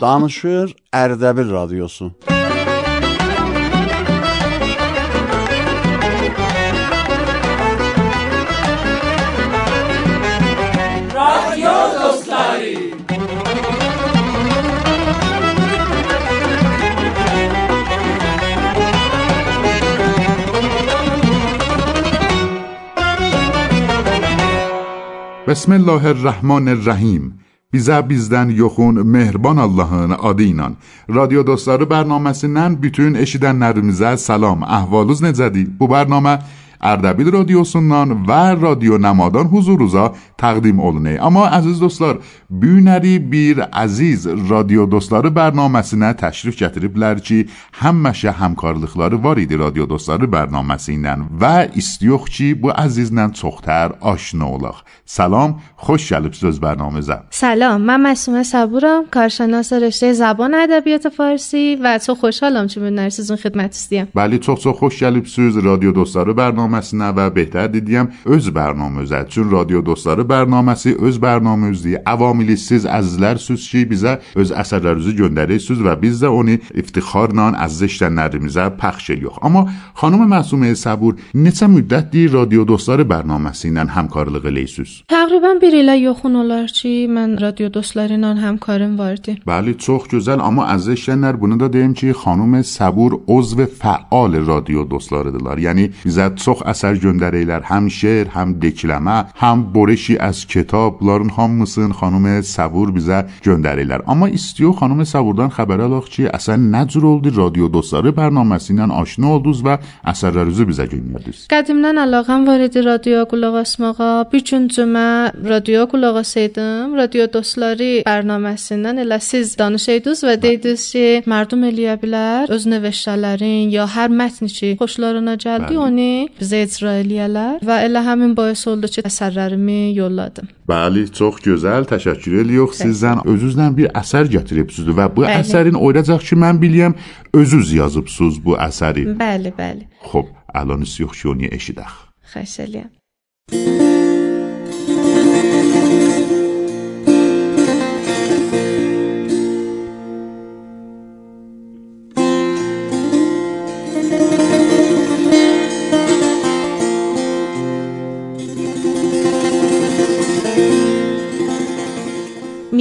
Danışır Erdebil Radyosu. Radyo dostları. Bismillahirrahmanirrahim. بیزا بیزدن یخون مهربان اللهان آدی اینان رادیو دوستارو برنامه سینن بیتون اشیدن نرمیزه سلام احوالوز نزدی بو برنامه Ərdəbil radiosundan və Radio Namadan huzurunuza təqdim olunur. Amma əziz dostlar, bu günləri bir əziz Radio Dostları bərnaməsinə təşrif gətiriblər ki, həmişə həmkarlıqları var idi Radio Dostları bərnaməsi ilə və istiyox ki, bu əzizlə çoxtər aşina olaq. سلام خوش gəlibsiniz برنامه‌زا سلام من مسومه صبورم کارشناس رشته زبان ادبیات فارسی و çox xoşhalam ki bunları sizin xidmətinizdə. Bəli, çox-çox xoş gəlibsiniz Radio Dostları برنامه‌سنه و بهتر دیدیم öz برنامه زد. چون رادیو دوستلار برنامه‌سی öz برنامه زدی عوامیلی سیز ازلر سوز چی بیزه öz اثرلاروزی گندری سوز و بیز ده اونی افتخار نان از زشتن نرمیزه پخش یوخ اما خانم معصومه صبور نچه مدت دی رادیو دوستلار برنامه‌سی همکار همکارلیق لیسوز تقریبا بیر ایله یوخون اولار چی من رادیو دوستلار نان همکارم واردی. بله چوخ گوزل اما از زشتن نر بونه دا دیم چی خانم صبور عضو فعال رادیو دوستلار دلار. یعنی بیزه əsər göndərirlər, həm şeir, həm dekləmə, həm borişi az kitab, bunların hamısını xanım Səbur bizə göndərirlər. Amma istiyor xanım Səburdan xəbər alaq ki, əsən nə cür oldu radio dostları bərnaməsi ilə aşina oldunuz və əsərlərinizi bizə göndərdiniz. Qədimdən əlaqəm var idi radioya qulaq asmağa. Bir gün cümə radioya qulaq asaydım. Radio dostları bərnaməsindən elə siz danışaydınız və deydiniz ki, mərdum eləyə bilər öz nəvəşələrin ya hər mətni ki, xoşlarına gəldi, onu bizə İsrailliyələr və elə həmin boyus oldu ki, əsərlərimi yolladım. Bəli, çox gözəl. Təşəkkür edirik. Sizdən özünüzlə bir əsər gətiribsiniz və bu bəli. əsərin oylacaq ki, mən bilirəm özünüz yazıbsınız bu əsəri. Bəli, bəli. Xoş, alonus yox ki, onu eşidək. Xəstəliyəm.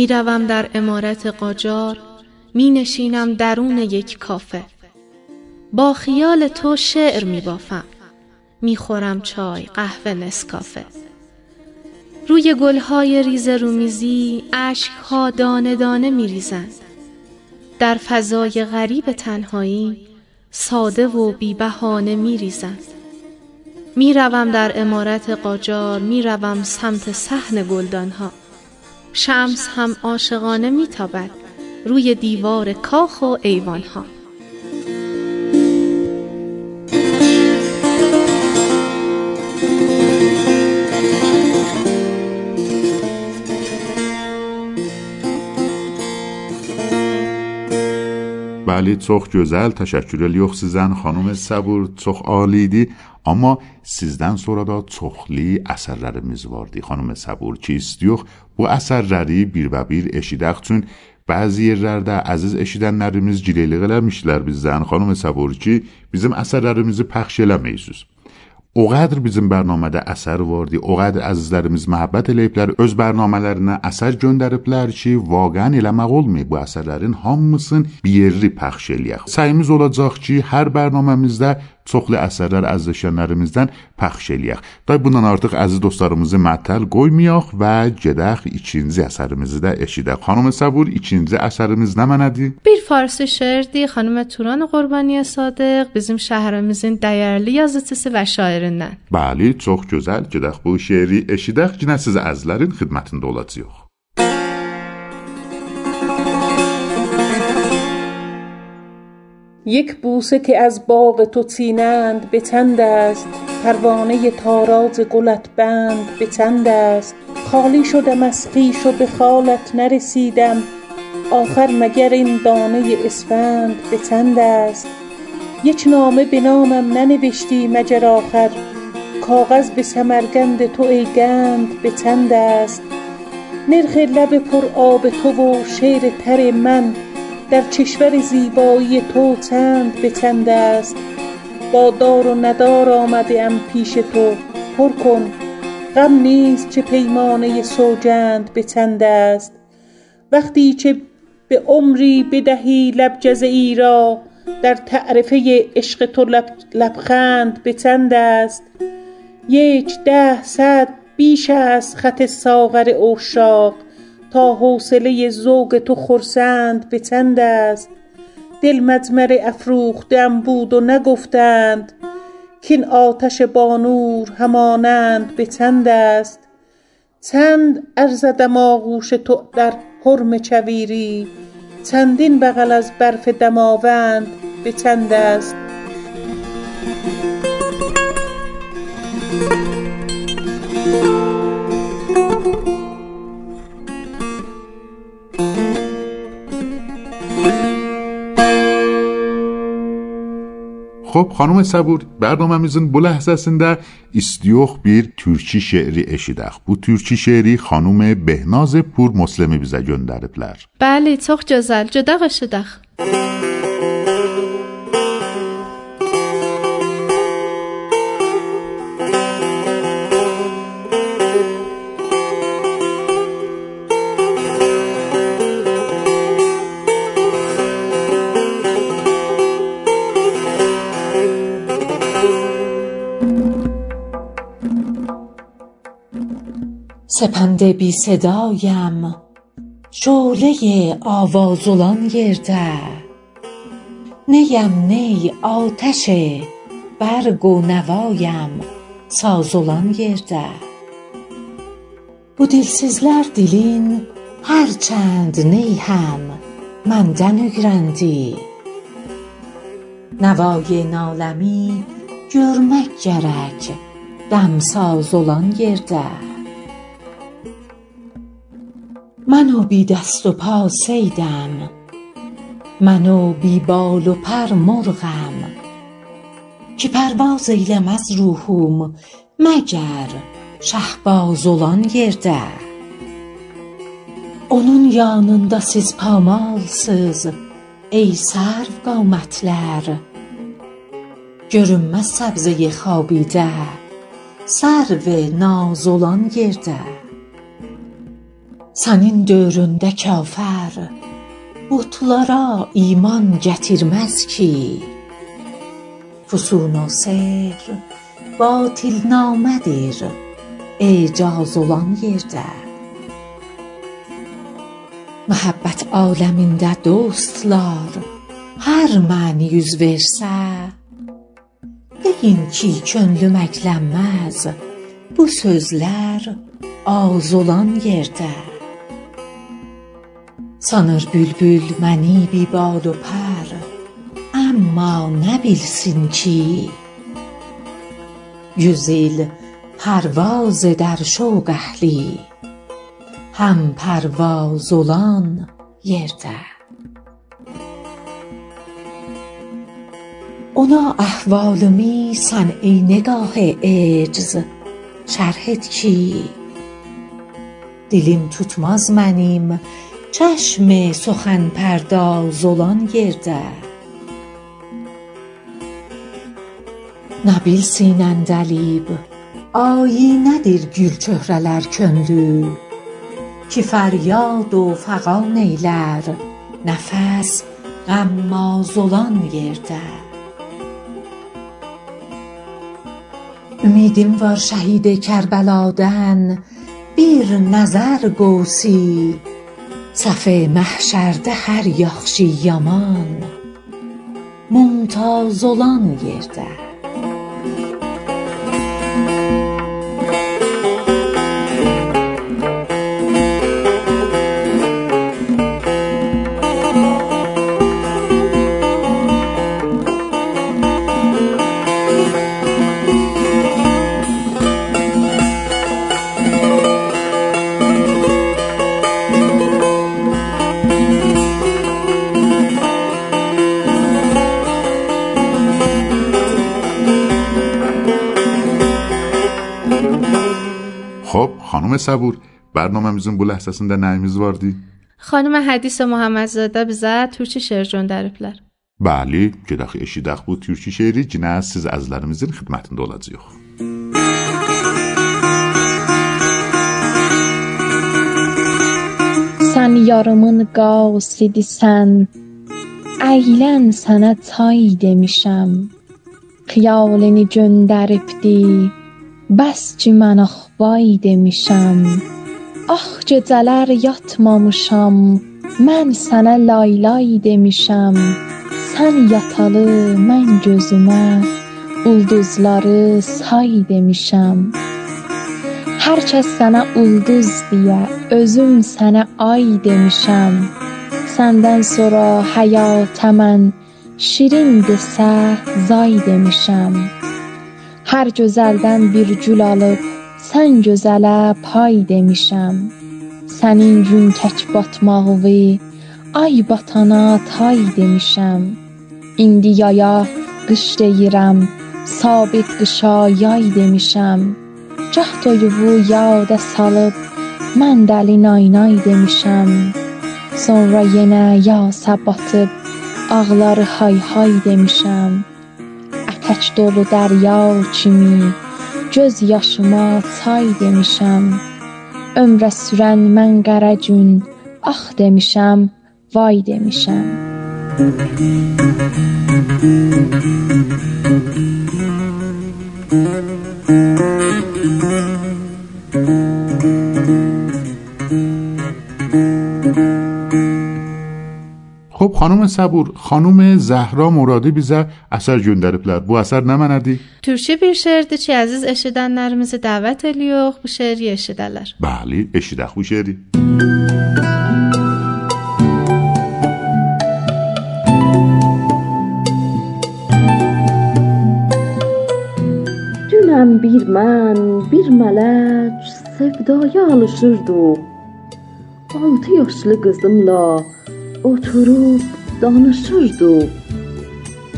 می‌روم در امارت قاجار می نشینم درون یک کافه. با خیال تو شعر می بافم می خورم چای قهوه نسکافه. روی گلهای ریز رومیزی اشکها دانه دانه می ریزند در فضای غریب تنهایی ساده و بی بهانه می ریزند می روم در امارت قاجار می روم سمت صحن گلدانها. شمس هم عاشقانه می تابد روی دیوار کاخ و ایوانها. Bəli, çox gözəl. Təşəkkür edirik sizdən xanım Səbur, çox alidir. Amma sizdən sonra da çoxlu əsərlərimiz vardı xanım Səbur ki, istiyox bu əsərləri bir-bir eşidək üçün bəzi yerlərdə əziz eşidənlərimiz gireylik eləmişlər bizdən xanım Səbur ki, bizim əsərlərimizi pəxş eləməyirsiniz. O qədər bizim bərnamədə əsər vardı, o qədər əzizlərimiz məhəbbət eləyiblər, öz bərnamələrinə əsər göndəriblər ki, vaqəən eləmək olmayıb bu əsərlərin hamısını bir yerli pəxş eləyək. Səyimiz olacaq ki, hər bərnaməmizdə çoxlu əsərlər əzizləşənlərimizdən pəxş eləyək. Da bundan artıq əziz dostlarımızı məttəl qoymayaq və gedək ikinci əsərimizi də eşidək. Xanım Səbur, ikinci əsərimiz nə mənədir? Bir farsı şeirdi xanım Turan Qurbaniyə Sadıq bizim şəhərimizin dəyərli yazıçısı və şairindən. Bəli, çox gözəl. Gedək bu şeiri eşidək, yenə siz əzizlərin xidmətində olacağıq. یک بوسه که از باغ تو چینند به چند است. پروانه تاراج گلت بند به چند است. خالی شدم از خویش و به خالت نرسیدم. آخر مگر این دانه اسفند به چند است؟ یک نامه به نامم ننوشتی مگر آخر. کاغذ به سمرگند تو ای گند به چند است؟ نرخ لب پر آب تو و شعر تر من در کشور زیبایی تو چند به چند است؟ با دار و ندار آمده ام پیش تو پر کن! غم نیست چه پیمانه سوگند به چند است؟ وقتی که به عمری بدهی لب ای را در تعرفه عشق تو لبخند به چند است؟ یک ده صد بیش از خط ساغر عشاق تا حوصله ذوق تو خرسند به چند است. دل مجمر افروخته ام بود و نگفتند کاین آتش بانور همانند به چند است. چند ارزدم آغوش تو در حرم کویری چندین بغل از برف دماوند به چند است. خب خانم صبور برنامه میزون بله هستند در استیوخ بیر ترچی شعری اشیدخ بو ترچی شعری خانم بهناز پور مسلمی بیزه جندر بله تخ جزل جدا شدخ سپند بی صدایم. شعله آوازلان گرد است نی نی آتش برگ و نوایم ساز و لان گرد لر دیلین هر چند نی هم من دن اوگرندی نوای نالمی گرمک گرک دم ساز اولان گرد من و بی دست و پا صیدم من و بی بال و پر مرغم که پرواز eyləm az ruhum məgər şahbaz olan yerdə Onun yanında siz pamalsız ey sərv qamətlər Görünməz səbzəyi xabidə sərv naz olan yerdə Sənin dövründə kafər butlara iman gətirməz ki. Füsun و sehr batil namədir ecaz olan yerdə. Məhəbbət aləmində dostlar hər məni yüz versə Deyin ki könlüm əklənməz bu sözlər az olan yerdə سانر بلبل منی بی باد و پر اما نبیلسین کی یوزیل پرواز در شوق اهلی هم پرواز اولان یرده. اونا احوالمی سن ای نگاه اجز شرحت کی دلیم توتماز منیم چشم سخن پرداز اولان گرده. نبیل سین آیی ندیر گل چهرالر کندو. که فریاد و فقان ایلر نفس اما زولان گرده. امیدیم وار شهید کربلادن بیر نظر گوسی. صاف مهشرد هر یاغشی یمان ممتاز olan خانمه صبور برنامه میزون بوله احساسون در نعیمیز واردی؟ خانم حدیث محمد زاده بزر ترچی شعر جون در افلر بلی که دخی اشی دخ بود ترچی شعری جنه از سیز از لرمیزین خدمت دولت زیخ. سن یارمون گاو سیدی سن ایلن سنه تایی دمیشم خیالنی جون در افدی bəs ki mən axvay demişəm. Ax gecələr yatmamışam, mən sənə laylay demişəm. Sən yatalı, mən gözümə ulduzları say demişəm. Hər kəs sənə ulduz deyə, özüm sənə ay demişəm. Səndən sonra həyata mən şirin desə zay demişəm. Hər gözəldən bir gül alıb sən gözələ pay demişəm. Sənin gün tək batmağı, ay batana tay demişəm. İndi yaya qış deyirəm, sabit qışa yay demişəm. Gah toyuvu yada salıb, mən dəli naynay demişəm. Sonra yenə yasa batıb, ağları hay hay demişəm. تک دل و دریا کیمی جز یاشیما چای دمیشم عمر ه سورن من قره گون آخ دمیشم وای دمیشم. خب خانم صبور خانم زهرا مرادی بیزه اثر جون داره پلر. بو اثر نمندی ترشی بیر شعر دی چی عزیز اشیدن نرمز دعوت الیوخ بو شعری اشیدلر بله اشیدخ بو شعری Dünən bir mən, bir mələk sevdaya alışırdı. Altı yaşlı qızımla oturub danışırdıq.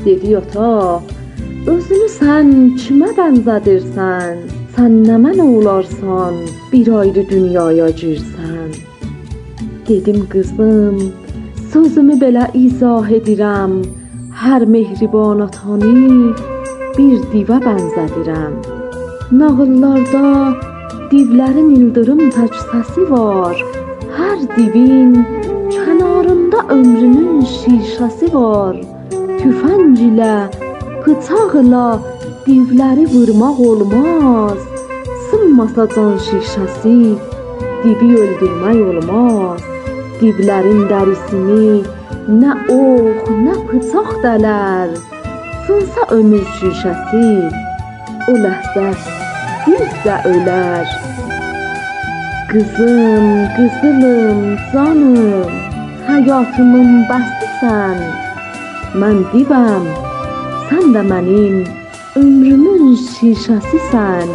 Dedi ata, özünü sən kimə bənzədirsən? Sən nə mənə olarsan, bir ayrı dünyaya girsən. Dedim qızım, sözümü belə izah edirəm. Hər mehriban atanı bir divə bənzədirəm. Nağıllarda divlərin ildırım tək səsi var. Hər divin kənarında ömrünün şişəsi var. Tüfəng ilə, bıçaqla divləri vurmaq olmaz. Sınmasa can şişəsi divi öldürmək olmaz. Divlərin dərisini nə ox, nə bıçaq dələr. Sınsa ömür şişəsi o ləhzə div də ölər. Qızım, qızılım, canım, həyatımın bəstisən. Mən divəm, sən də mənim ömrümün şişəsisən.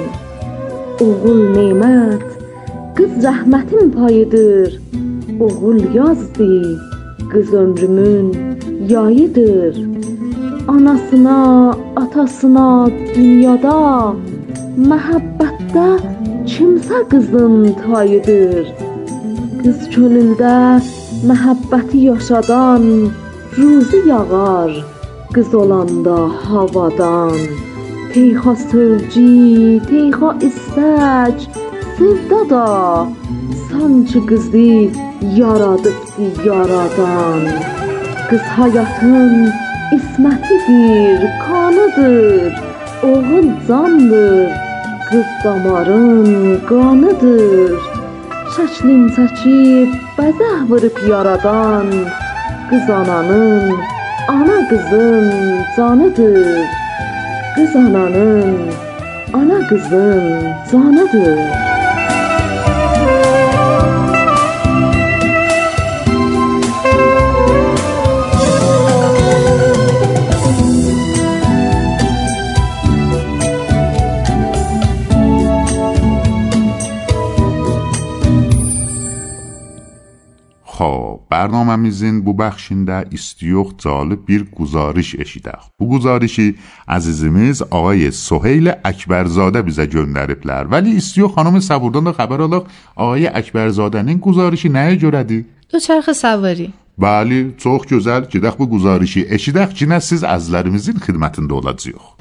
Oğul nemət, qız rəhmətin payıdır. Oğul yazdı, qız ömrümün yayıdır. Anasına, atasına dünyada məhəbbətdə kimsə qızın tayıdır. Qız könüldə məhəbbəti yaşadan ruzi yağar qız olanda havadan. Teyxa sövci, teyxa istək, sevda da sanki qızı yaradıbdı yaradan. Qız həyatın ismətidir, kanıdır, oğul candır, qız damarın qanıdır. Şəklin çəkib bəzəh vurub yaradan, qız ananın, ana qızın canıdır. Qız ananın, ana qızın canıdır. خب برنامه میزین بو بخشین در استیوخ جالب بیر گزارش اشیده. بو گزارشی عزیزمیز آقای سوهیل اکبرزاده بیزه جندره بلر ولی استیوخ خانم سبوردان در خبر آلاق آقای اکبرزاده نین گزارشی نه جردی؟ دو چرخ سواری. بلی چوخ گزل که دخ بو گزارشی اشیده. چینه سیز از لرمیزین خدمتن دولد زیوخ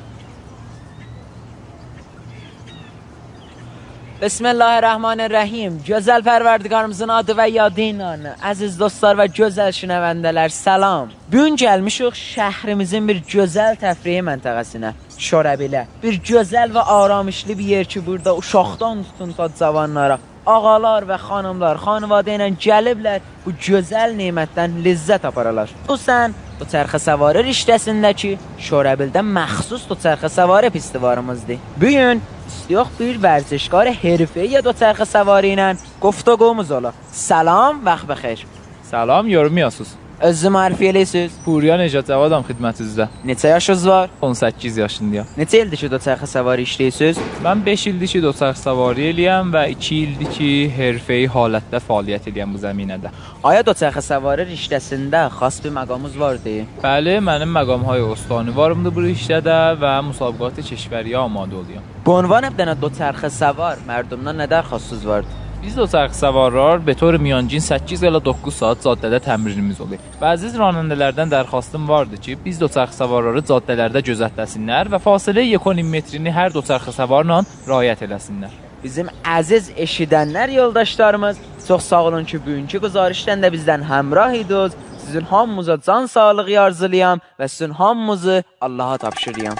بسم الله الرحمن الرحیم gözəl pərverdigarımızın adı və yadı ilə əziz dostlar və gözəl şünəvəndələr salam bu gün gəlmişik şəhrimizin bir gözəl təfrihi məntəqəsinə Şorəbilə bir gözəl və aramışlı bir yer ki burada uşaqdan tutun ta cavanlara ağalar və xanımlar xanvadə ilə gəliblər bu gözəl nemətdən ləzzət apararlar. Xüsusən bu çərxə səvarı riştəsindəki Şorəbildə məxsus bu çərxə səvarı pistivarımızdır. Bu gün اشتیاق پیر ورزشکار حرفه یا دو ترخ سوارینن. گفتگو مزالا. سلام وقت بخیر. سلام یارو میاسوسم Özü müərrifi eləyəsiz. Puriya Necat Cavadam xidmətinizdə. Neçə yaşınız var? 18 yaşındayam. Neçə ildir ki, dö çərxə səvari işləyirsiniz? Mən 5 ildir ki, doçarx savari eləyəm və 2 ildir ki, hərfəyi halətdə fəaliyyət eləyəm bu zəminədə. Aya dö çərxə səvari riştəsində xas bir məqamınız vardı? Bəli, mənim məqamهای استانوارımdır bu işdə və müsabiqat keşvəriyə amadə oluyam. به عنوان ابتدان دو چرخ سوار مردمdan nə dərxastınız vardı? Biz doçarx savarlar به طور میانجین 8 ilə 9 saat caddədə təmrinimiz olur. Və əziz ranəndələrdən dərxastım vardı ki, biz doçarx savarları caddələrdə gözətləsinlər və fasilə 1.5 metrini hər doçarx savarla riayət eləsinlər. Bizim əziz eşidənlər yoldaşlarımız çox sağ olun ki, bugünkü güzarişdən də bizdən həmrah idiniz. Sizin hamınıza can sağlığı arzulayam və sizin hamınızı Allaha tapşırıram.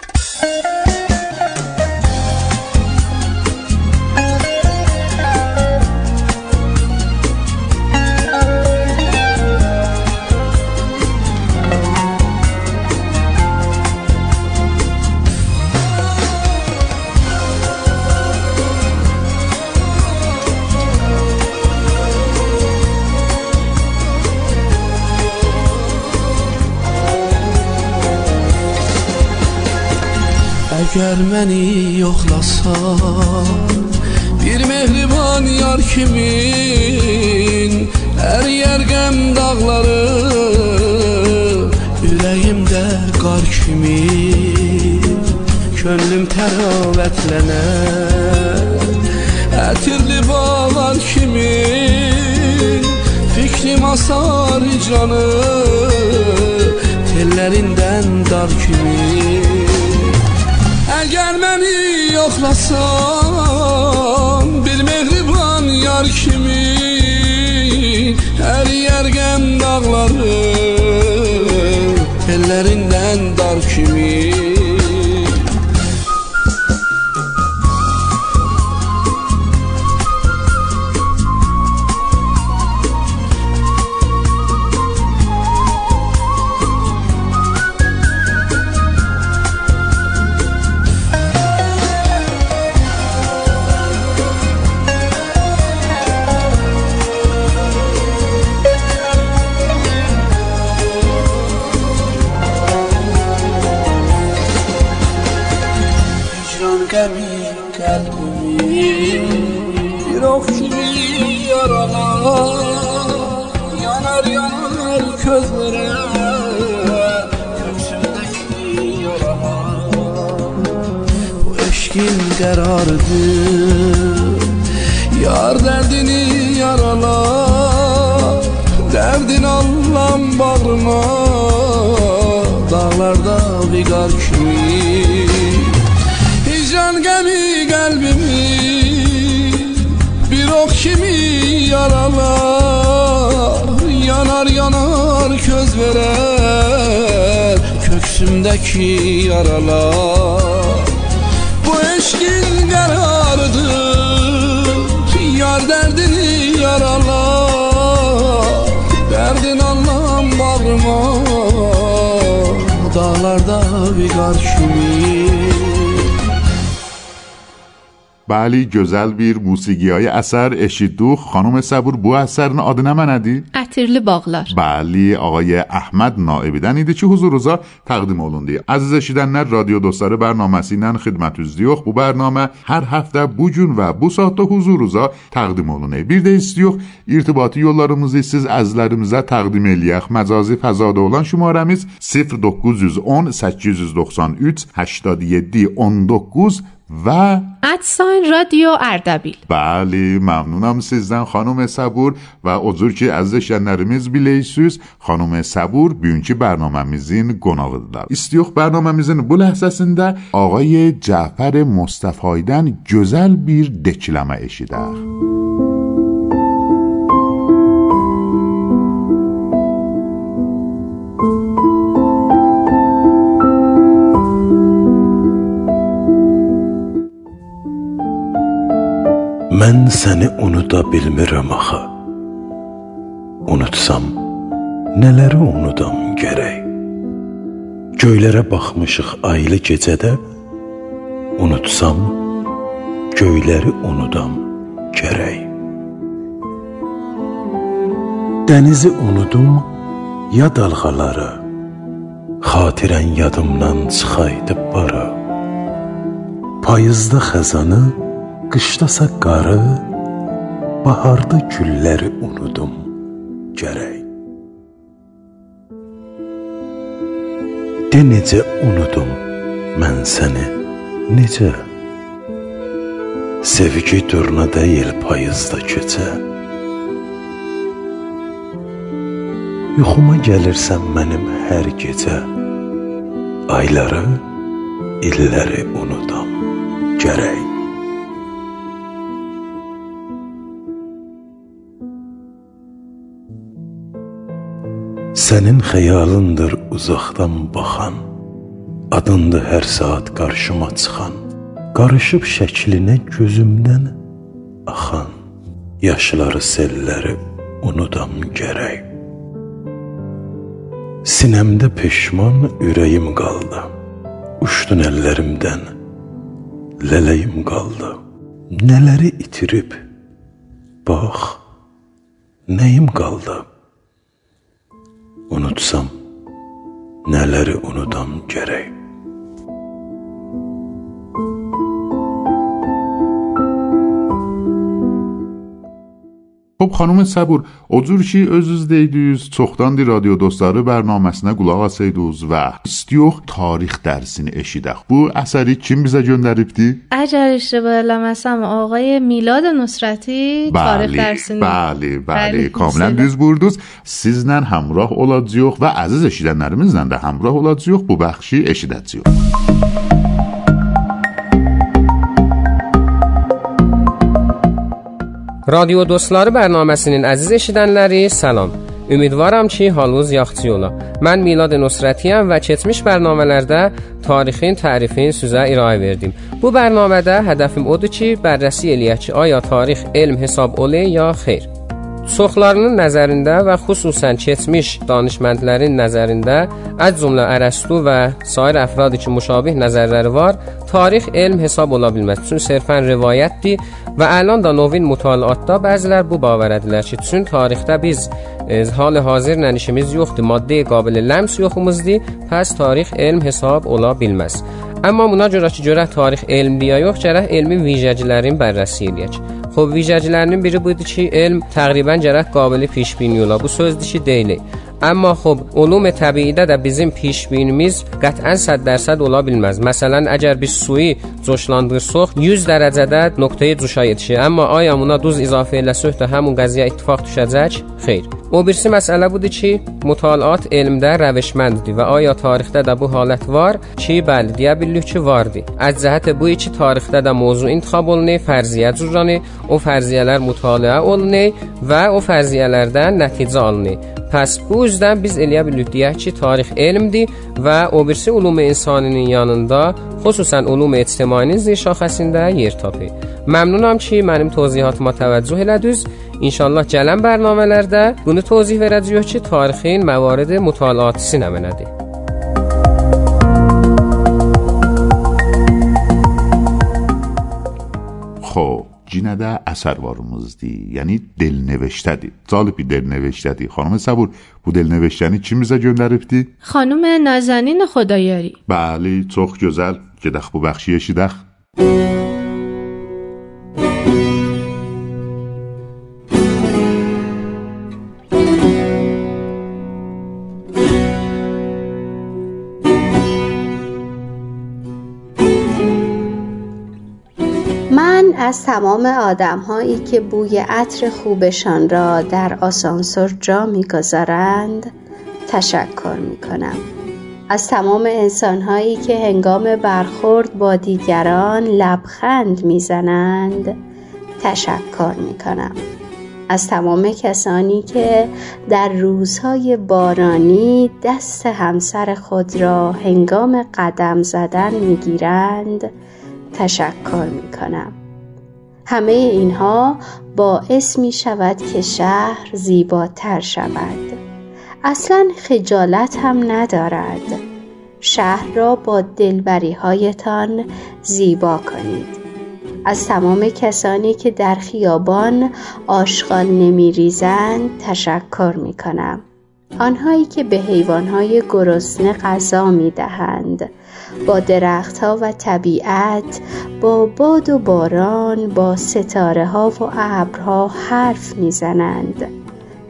Əgər məni yoxlasan Bir mehriban yar kimin? Əriyər qəm dağları Ürəyimdə qar kimi Könlüm təravətlənər Ətirli bağlar kimi Fikrim asar canı Tellərindən dar kimi Əgər məni yoxlasan Bir mehriban yar kimi Əriyər qəm dağları Ellərindən dar kimi darkmi Hicran gemi kalbimi. Bir ok kimi yaralar? Yanar yanar köz verer Köksümdeki yaralar. Bu eşkin karardır Yar derdini yaralar. بلی گزل بیر موسیقی های اثر اشیدو خانم سبور بو اثر نا آدنه من ادی؟ اترلی باغلار. بلی آقای احمد نائبی. دن ایده چی حضور روزا؟ تقدیم اولون دی عزیز شیدن نر رادیو دوستار برنامه سینن خدمت از دیوخ بو برنامه. هر هفته بو جون و بو ساعت دو حضور روزا تقدیم اولون دی بیر دی استیوخ ارتباطی یولارمزی سیز از لرمزا تقدیم الیخ. مزازی فزاده اولان شما رمیز 0910-893-8719 و اتصال رادیو اردبیل. بله ممنونم سیزن خانم صبور و عذر که ازش eşidənlərimiz bilirsiniz xanım Sabur bugünkü bərnaməmizin qonağıdırlar. İstiyox bərnaməmizin bu ləhzəsində ağay Cəfər Mustafaydan gözəl bir dekləmə eşidək. Mən səni unuda bilmirəm axı. Unutsam nələri unudam gərək. Göylərə baxmışıq aylı gecədə. Unutsam göyləri unudam gərək. Dənizi unudum ya dalğaları. Xatirən yadımdan çıxaydı bara. Payızda xəzanı Qışdasa qarı, baharda gülləri unudum gərək. De necə unudum mən səni, necə? Sevgi durna deyil payızda keçə. Yuxuma gəlirsən mənim hər gecə. Ayları, illəri unudam gərək. Sənin xəyalındır uzaqdan baxan, adındır hər saat qarşıma çıxan, qarışıb şəklinə gözümdən axan, yaşları selləri unudam gərək. Sinəmdə peşman ürəyim qaldı, uçdun əllərimdən, lələyim qaldı. Nələri itirib, bax, nəyim qaldı? Unutsam nələri unudam gərək. Xub xanım Səbur, o cür ki özünüz deydiniz, çoxdandır radio dostları bərnaməsinə qulaq asaydınız və istiyox tarix dərsini eşidək. Bu əsəri kim bizə göndəribdi? Əgər اشتباه eləməsəm, ağay Milad Nusrati tarix dərsini. Bəli, bəli, kamilən düz burdunuz. Sizlə həmrah olacağıq və əziz eşidənlərimizlə də həmrah olacağıq bu bəxşi eşidəcəyik. Radio Dostları bərnaməsinin əziz eşidənləri, salam. Ümidvaram ki, halınız yaxşı ola. Mən Milad Nusrətiyəm və keçmiş bərnamələrdə tarixin tərifin sizə irayə verdim. Bu bərnamədə hədəfim odur ki, bərrəsi eləyək ki, aya tarix elm hesab ola ya xeyr. Çoxlarının nəzərində və xüsusən keçmiş danışməndlərin nəzərində, əz cümlə Ərəstu və sair əfrad ki, müşabih nəzərləri var, tarix elm hesab ola bilməz. Çünki sərfən rivayətdir və əlan da novin mütaliatda bəzilər bu bavarədilər ki, çün tarixdə biz e, hal hazırla işimiz yoxdur, maddə qabil ləms yoxumuzdur, pəs tarix elm hesab ola bilməz. Amma buna görə ki, görək tarix elmliyə yox, gərək elmin vicəcilərin bərrəsi eləyək. Xob vicəcilərinin biri budur ki, elm təqribən gərək qabili pişbini ola. Bu sözdür ki, deyilik. Amma xob, ulum təbiidə də bizim pişbinimiz qətlən 100% ola bilməz. Məsələn, əgər biz suyu coşlandırsaq, 100 dərəcədə nöqtəyə cuşa yetişir. Amma aya buna duz izafə eləsək də həmin qəziyə ittifaq düşəcək? Xeyr. او برسی مسئله بوده چی؟ مطالعات علم در روشمند دی و آیا تاریخ در بو حالت وار؟ چی بل دیا بلو چی وار دی؟ از زهت بوی چی تاریخ در موضوع انتخاب اولنی فرضیه زورانی او فرضیه لر مطالعه اولنی و او فرضیه لر در نتیجه اولنی پس بو از در بیز الیا بلو دیا چی تاریخ علم دی و او برسی علوم انسانی یاندا خصوصا علوم اجتماعی زی شاخصی در یرتاپی ممنونم چی منم توضیحات ما توجه لدوز İnşallah gələn bərnamələrdə bunu tövzih verəcəyik ki, tarixin məvarid mütaliatısı nə mənədir. خب Cinə də əsərvarımızdır. Yəni delneviştədir. Calibi delneviştədir. Xanım Səbur, bu delneviştəni kimizə göndəribdi? خانم نازنین خدایاری Bəli, çox gözəl. Gedək bu bəxşi eşidək. من از تمام آدم هایی که بوی عطر خوبشان را در آسانسور جا می‌گذارند تشکر می کنم. از تمام انسان هایی که هنگام برخورد با دیگران لبخند می‌زنند تشکر می کنم. از تمام کسانی که در روزهای بارانی دست همسر خود را هنگام قدم زدن می‌گیرند تشکر می کنم. همه اینها باعث می شود که شهر زیباتر شود. اصلا خجالت هم ندارد. شهر را با دلبری هایتان زیبا کنید. از تمام کسانی که در خیابان آشغال نمی ریزند تشکر می کنم. آنهایی که به حیوانهای گرسنه غذا می دهند. با درختها و طبیعت با باد و باران با ستاره ها و ابرها حرف می‌زنند.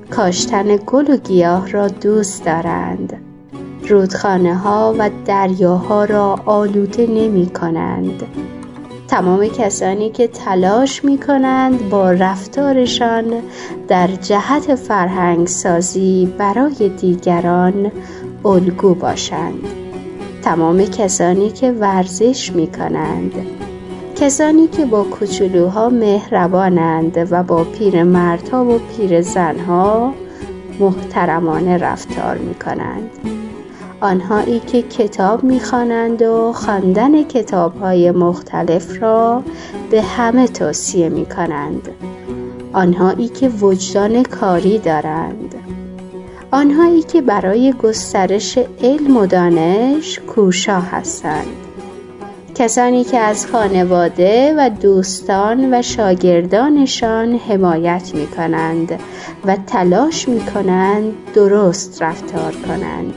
کاشتن گل و گیاه را دوست دارند. رودخانه ها و دریاها را آلوده نمی کنند تمام کسانی که تلاش می کنند با رفتارشان در جهت فرهنگ سازی برای دیگران الگو باشند. تمام کسانی که ورزش می کنند کسانی که با کوچولوها مهربانند و با پیرمردها و پیرزنها محترمانه رفتار می کنند آنهایی که کتاب می‌خوانند و خواندن کتابهای مختلف را به همه توصیه می کنند آنهایی که وجدان کاری دارند. آنهایی که برای گسترش علم و دانش کوشا هستند. کسانی که از خانواده و دوستان و شاگردانشان حمایت می کنند و تلاش می کنند درست رفتار کنند.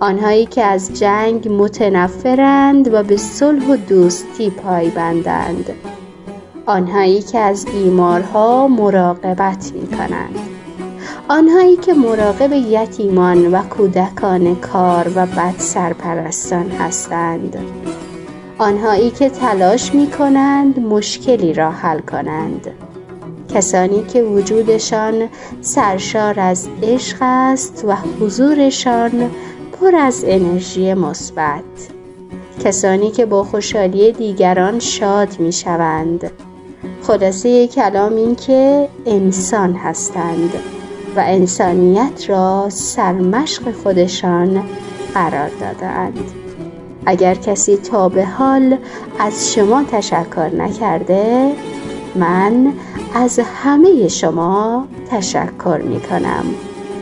آنهایی که از جنگ متنفرند و به صلح و دوستی پایبندند. آنهایی که از بیمارها مراقبت می کنند آنهایی که مراقب یتیمان و کودکان کار و بد سرپرستان هستند. آنهایی که تلاش می کنند مشکلی را حل کنند. کسانی که وجودشان سرشار از عشق است و حضورشان پر از انرژی مثبت. کسانی که با خوشحالی دیگران شاد می شوند خلاصه کلام این که انسان هستند. و انسانیت را سرمشق خودشان قرار دادند اگر کسی تا به حال از شما تشکر نکرده من از همه شما تشکر می کنم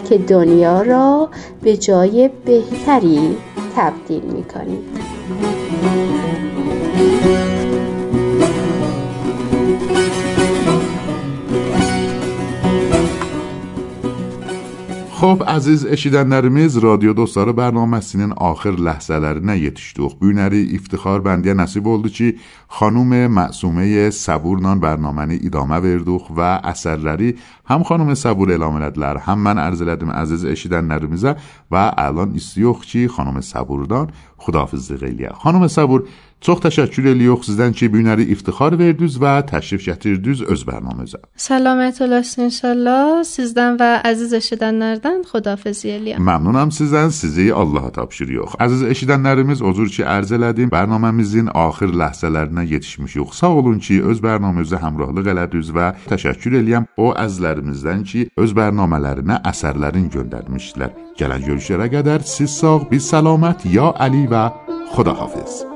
که دنیا را به جای بهتری تبدیل می کنید Xo'p, aziz eşidənlərimiz, radio dostları bərnaməsinin axır ləhzələrinə yetişdik. Bu günləri iftixar bəndiyə nəsib oldu ki, xanım Məsumə Səburla bərnaməni idamə verdik və əsərləri həm xanım Səbur elan elədilər, həm mən ərz elədim əziz eşidənlərimizə və əlan istəyirik ki, xanım Səburdan xudafizlik eləyək. Çox təşəkkür edirik sizdən ki, bu günləri iftixar verdiniz və təşrif gətirdiniz öz bərnamızə. Salamət olasın inşallah. Sizdən və əziz eşidənlərdən xudafizlik eləyirəm. Məmnunam sizdən. Sizi Allaha tapşırıq. Əziz eşidənlərimiz, özür ki, ərz elədim. Bərnaməmizin axır ləhzələrinə yetişmişik. Sağ olun ki, öz bərnamamızə həmrəhlıq elədiniz və təşəkkür eləyəm o əzizlərimizdən ki, öz bərnamələrinə əsərlərin göndərmişdilər. Gələn görüşlərə qədər siz sağ, biz salamat. Ya Ali və Xudahafiz.